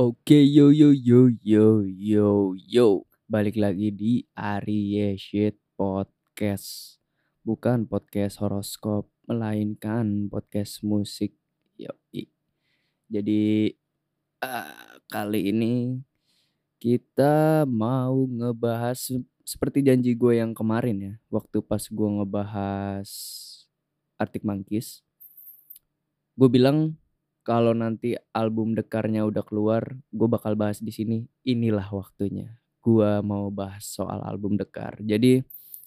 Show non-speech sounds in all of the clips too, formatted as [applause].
Oke, yo yo yo yo yo yo. Balik lagi di Arya Shit Podcast. Bukan podcast horoskop, melainkan podcast musik. Yoi. Jadi ah, kali ini kita mau ngebahas se- seperti janji gue yang kemarin ya. Waktu pas gue ngebahas Arctic Monkeys. Gue bilang kalau nanti album dekarnya udah keluar, gue bakal bahas di sini. Inilah waktunya. Gue mau bahas soal album dekar. Jadi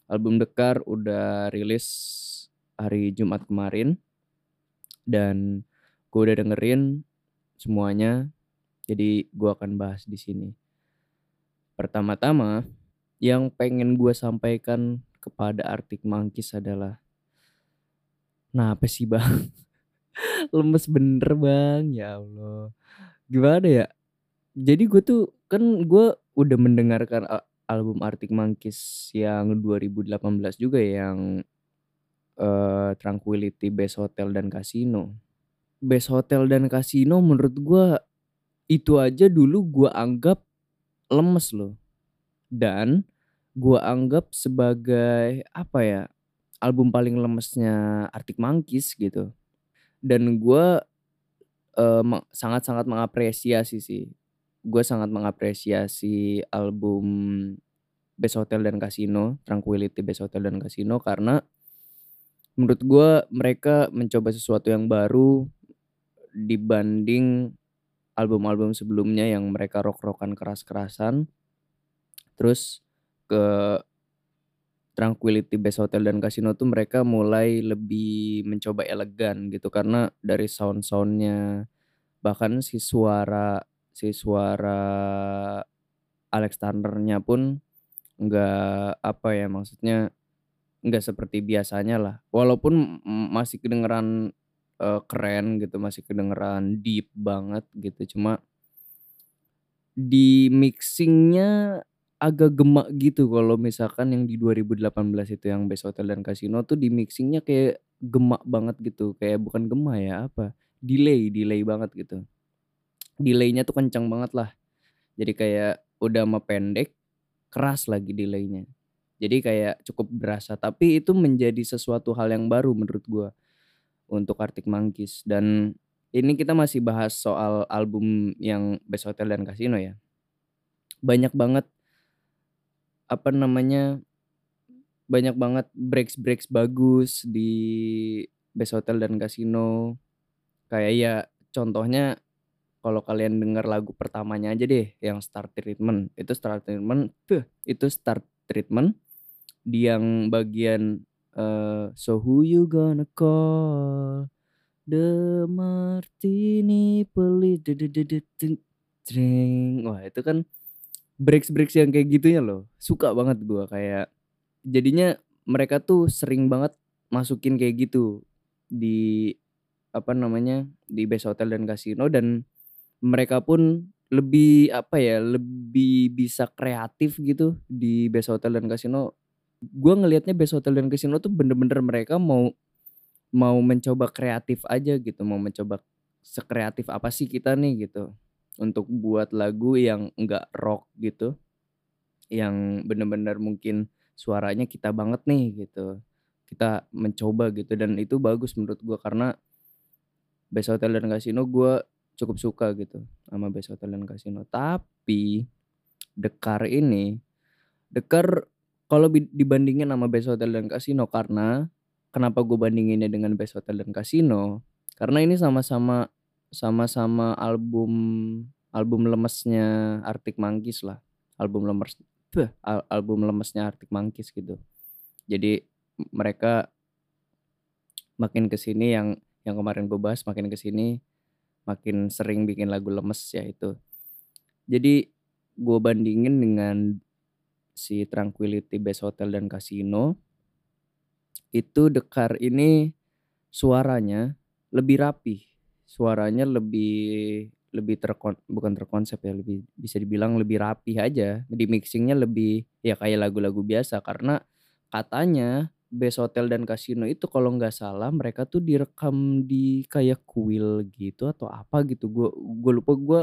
album dekar udah rilis hari Jumat kemarin dan gue udah dengerin semuanya. Jadi gue akan bahas di sini. Pertama-tama yang pengen gue sampaikan kepada Arctic Monkeys adalah Nah, apa sih bang? [laughs] Lemes bener bang, ya Allah. Gimana ya? Jadi gue tuh kan gue udah mendengarkan album Arctic Monkeys yang 2018 juga ya, yang eh, Tranquility Base Hotel dan Casino. Base Hotel dan Casino menurut gue itu aja dulu gue anggap lemes loh. Dan gue anggap sebagai apa ya album paling lemesnya Arctic Monkeys gitu. Dan gue eh, ma- sangat-sangat mengapresiasi sih. Gue sangat mengapresiasi album Best Hotel dan Casino, Tranquility Best Hotel dan Casino karena menurut gue mereka mencoba sesuatu yang baru dibanding album-album sebelumnya yang mereka rock-rockan keras-kerasan. Terus ke Tranquility Base Hotel dan Casino tuh mereka mulai lebih mencoba elegan gitu. Karena dari sound-soundnya bahkan si suara si suara Alex Turner-nya pun nggak apa ya maksudnya nggak seperti biasanya lah. Walaupun masih kedengeran eh, keren gitu masih kedengeran deep banget gitu. Cuma di mixingnya agak gemak gitu kalau misalkan yang di 2018 itu yang Best Hotel dan Casino tuh di mixingnya kayak gemak banget gitu. Kayak bukan gemak ya apa? Delay delay banget gitu. Delaynya tuh kencang banget lah. Jadi kayak udah mah pendek keras lagi delaynya. Jadi kayak cukup berasa. Tapi itu menjadi sesuatu hal yang baru menurut gua untuk Arctic Monkeys. Dan ini kita masih bahas soal album yang Best Hotel dan Casino ya. Banyak banget apa namanya banyak banget breaks breaks bagus di Best Hotel dan Casino. Kayak ya contohnya kalau kalian dengar lagu pertamanya aja deh yang Start Treatment. Itu Start Treatment tuh itu Start Treatment. Di yang bagian eh, So who you gonna call? The Martini Police Drink Wah itu kan breaks-breaks yang kayak gitunya loh. Suka banget gua kayak jadinya mereka tuh sering banget masukin kayak gitu di apa namanya di Best Hotel dan Casino dan mereka pun lebih apa ya lebih bisa kreatif gitu di Best Hotel dan Casino. Gua ngelihatnya Best Hotel dan Casino tuh bener-bener mereka mau mau mencoba kreatif aja gitu mau mencoba sekreatif apa sih kita nih gitu untuk buat lagu yang enggak rock gitu yang bener-bener mungkin suaranya kita banget nih gitu kita mencoba gitu. Dan itu bagus menurut gua karena Best Hotel dan Casino gua cukup suka gitu sama Best Hotel dan Casino. Tapi Dekar ini Dekar kalau dibandingin sama Best Hotel dan Casino karena kenapa gue bandinginnya dengan Best Hotel dan Casino? Karena ini sama-sama sama-sama album album lemesnya Arctic Monkeys lah. Album lemes al- album lemesnya Arctic Monkeys gitu. Jadi mereka makin ke sini yang yang kemarin gue bahas makin ke sini makin sering bikin lagu lemes ya itu. Jadi gue bandingin dengan si Tranquility Base Hotel dan Casino itu Dekar ini suaranya lebih rapi suaranya lebih lebih terkon bukan terkonsep ya lebih bisa dibilang lebih rapi aja. Di mixingnya lebih ya kayak lagu-lagu biasa. Karena katanya Best Hotel dan Casino itu kalau nggak salah mereka tuh direkam di kayak kuil gitu atau apa gitu. Gue gue lupa gue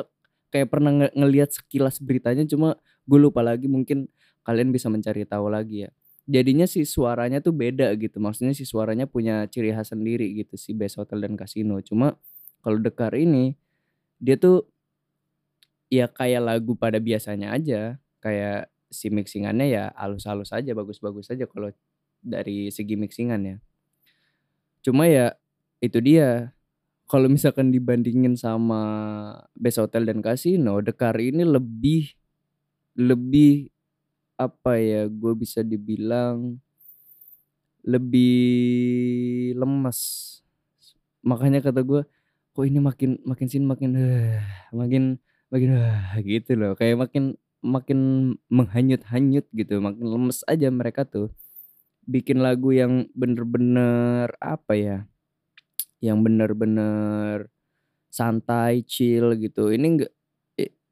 kayak pernah nge ngelihat sekilas beritanya. Cuma gue lupa lagi mungkin kalian bisa mencari tahu lagi ya. Jadinya si suaranya tuh beda gitu, maksudnya si suaranya punya ciri khas sendiri gitu si Best Hotel dan Casino. Cuma kalau Dekar ini, dia tuh ya kayak lagu pada biasanya aja, kayak si mixingannya ya halus-halus aja, bagus-bagus aja kalau dari segi mixingan ya. Cuma ya itu dia, kalau misalkan dibandingin sama Best Hotel dan Casino, Dekar ini lebih lebih apa ya, gue bisa dibilang lebih lemes. Makanya kata gue, kok ini makin makin sini makin makin makin gitu loh, kayak makin makin menghanyut-hanyut gitu, makin lemes aja mereka tuh. Bikin lagu yang bener-bener apa ya, yang bener-bener santai, chill gitu. Ini enggak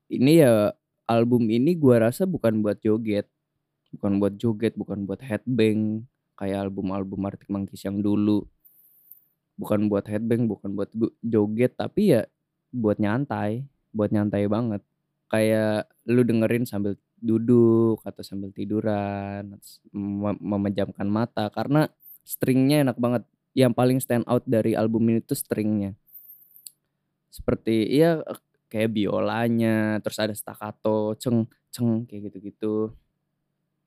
ini ya album ini gua rasa bukan buat joget. Bukan buat joget, bukan buat headbang kayak album-album Arctic Monkeys yang dulu. Bukan buat headbang, bukan buat joget, tapi ya buat nyantai, buat nyantai banget. Kayak lu dengerin sambil duduk atau sambil tiduran, memejamkan mata karena stringnya enak banget. Yang paling stand out dari album ini tuh stringnya. Seperti ya kayak biolanya, terus ada staccato, ceng ceng kayak gitu-gitu.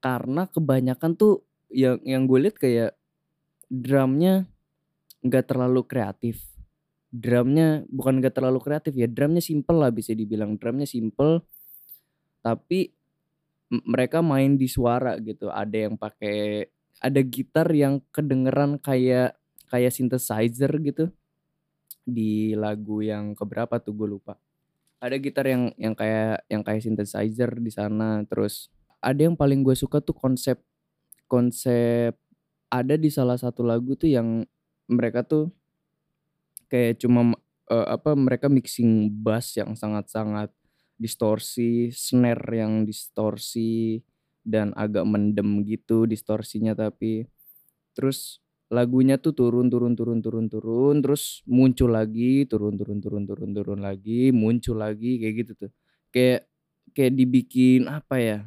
Karena kebanyakan tuh yang yang gue lihat kayak drumnya nggak terlalu kreatif. Drumnya bukan nggak terlalu kreatif ya, drumnya simple lah bisa dibilang. Drumnya simple tapi mereka main di suara gitu. Ada yang pakai ada gitar yang kedengeran kayak kayak synthesizer gitu. Di lagu yang keberapa tuh gue lupa. Ada gitar yang yang kayak yang kayak synthesizer di sana, terus ada yang paling gue suka tuh konsep konsep ada di salah satu lagu tuh yang mereka tuh kayak cuma uh, apa mereka mixing bass yang sangat-sangat distorsi, snare yang distorsi dan agak mendem gitu distorsinya tapi terus lagunya tuh turun turun turun turun turun terus muncul lagi turun turun turun turun turun lagi muncul lagi kayak gitu tuh. Kayak kayak dibikin apa ya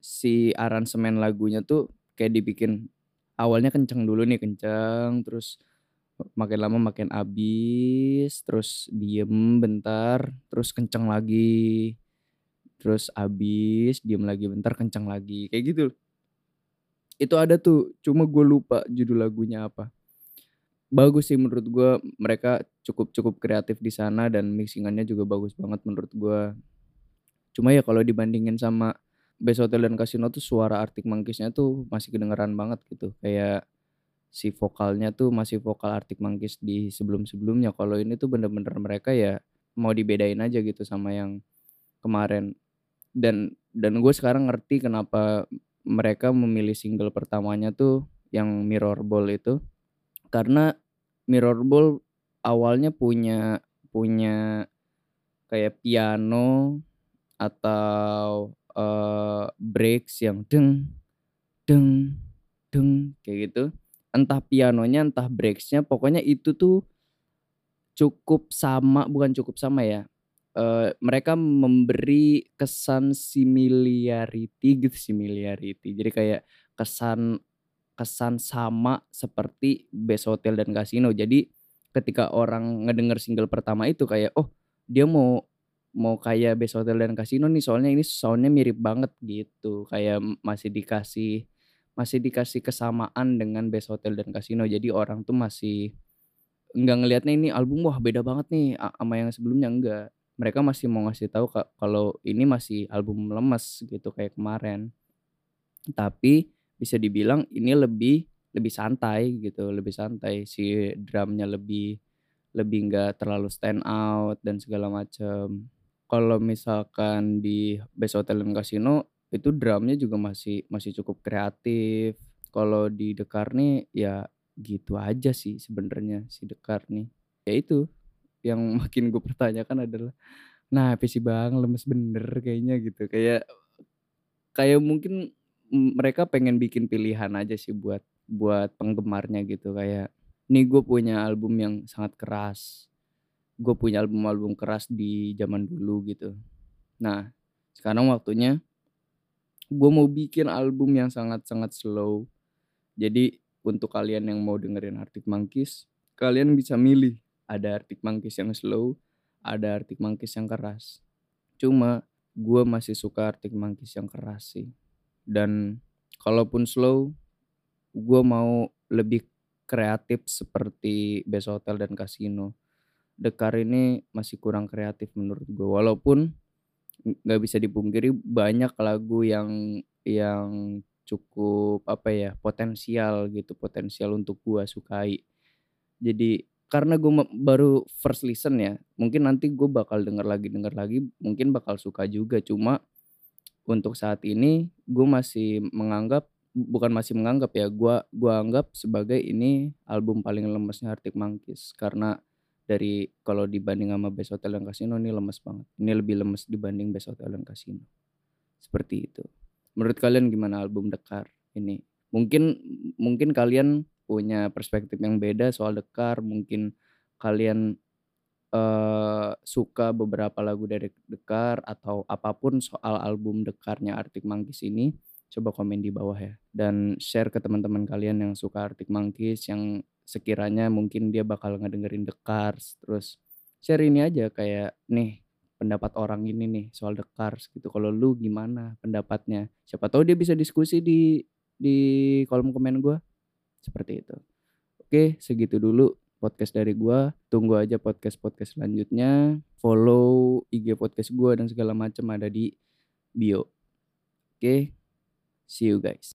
si aransemen lagunya tuh kayak dibikin awalnya kenceng dulu nih kenceng terus makin lama makin abis terus diem bentar terus kenceng lagi terus abis diem lagi bentar kenceng lagi kayak gitu itu ada tuh, cuma gue lupa judul lagunya apa. Bagus sih menurut gue, mereka cukup cukup kreatif di sana dan mixingannya juga bagus banget menurut gue. Cuma ya kalau dibandingin sama Best Hotel dan Casino tuh suara Arctic Monkeys-nya tuh masih kedengeran banget gitu. Kayak si vokalnya tuh masih vokal Arctic Monkeys di sebelum-sebelumnya. Kalau ini tuh bener-bener mereka ya mau dibedain aja gitu sama yang kemarin. Dan dan gue sekarang ngerti kenapa mereka memilih single pertamanya tuh yang Mirror Ball itu karena Mirror Ball awalnya punya punya kayak piano atau uh, breaks yang deng deng deng kayak gitu entah pianonya entah breaksnya pokoknya itu tuh cukup sama bukan cukup sama ya uh, mereka memberi kesan similarity gitu, similarity. Jadi kayak kesan kesan sama seperti Best Hotel dan Casino. Jadi ketika orang ngedenger single pertama itu kayak, "Oh, dia mau mau kayak Best Hotel dan Casino nih, soalnya ini soundnya mirip banget," gitu. Kayak masih dikasih masih dikasih kesamaan dengan Best Hotel dan Casino. Jadi orang tuh masih nggak ngelihatnya ini album, wah beda banget nih sama yang sebelumnya, enggak mereka masih mau ngasih tahu kalau ini masih album lemes gitu kayak kemarin. Tapi bisa dibilang ini lebih lebih santai gitu, lebih santai si drumnya lebih lebih nggak terlalu stand out dan segala macam. Kalau misalkan di Best Hotel dan Casino itu drumnya juga masih masih cukup kreatif. Kalau di Dekar nih ya gitu aja sih sebenarnya si Dekar nih. Ya itu yang [laughs] makin gue pertanyakan adalah, nah PC Bang lemes bener kayaknya gitu. Kayak kayak mungkin mereka pengen bikin pilihan aja sih buat buat penggemarnya gitu kayak nih gue punya album yang sangat keras gue punya album-album keras di zaman dulu gitu Nah, sekarang waktunya gue mau bikin album yang sangat-sangat slow. Jadi untuk kalian yang mau dengerin Arctic Monkeys, kalian bisa milih. Ada Arctic Monkeys yang slow, ada Arctic Monkeys yang keras. Cuma gue masih suka Arctic Monkeys yang keras sih. Dan kalaupun slow, gue mau lebih kreatif seperti Best Hotel dan Casino. Dekar ini masih kurang kreatif menurut gue. Walaupun nggak bisa dipungkiri banyak lagu yang yang cukup apa ya potensial gitu potensial untuk gua sukai. Jadi karena gue baru first listen ya mungkin nanti gue bakal denger lagi denger lagi mungkin bakal suka juga. Cuma untuk saat ini gue masih menganggap bukan masih menganggap ya gua gua anggap sebagai ini album paling lemesnya Arctic Monkeys. Karena dari kalau dibanding sama Best Hotel dan Casino ini lemes banget. Ini lebih lemes dibanding Best Hotel dan Casino. Seperti itu. Menurut kalian gimana album Dekar ini? Mungkin mungkin kalian punya perspektif yang beda soal Dekar, mungkin kalian uh, suka beberapa lagu dari Dekar atau apa pun soal album Dekarnya Arctic Monkeys ini coba komen di bawah ya dan share ke teman-teman kalian yang suka Arctic Monkeys yang sekiranya mungkin dia bakal ngedengerin The Cars terus share ini aja kayak nih pendapat orang ini nih soal The Cars gitu kalau lu gimana pendapatnya? Siapa tahu dia bisa diskusi di di kolom komen gue seperti itu. Oke segitu dulu podcast dari gue tunggu aja podcast podcast selanjutnya. Follow IG podcast gue dan segala macam ada di bio. Oke see you guys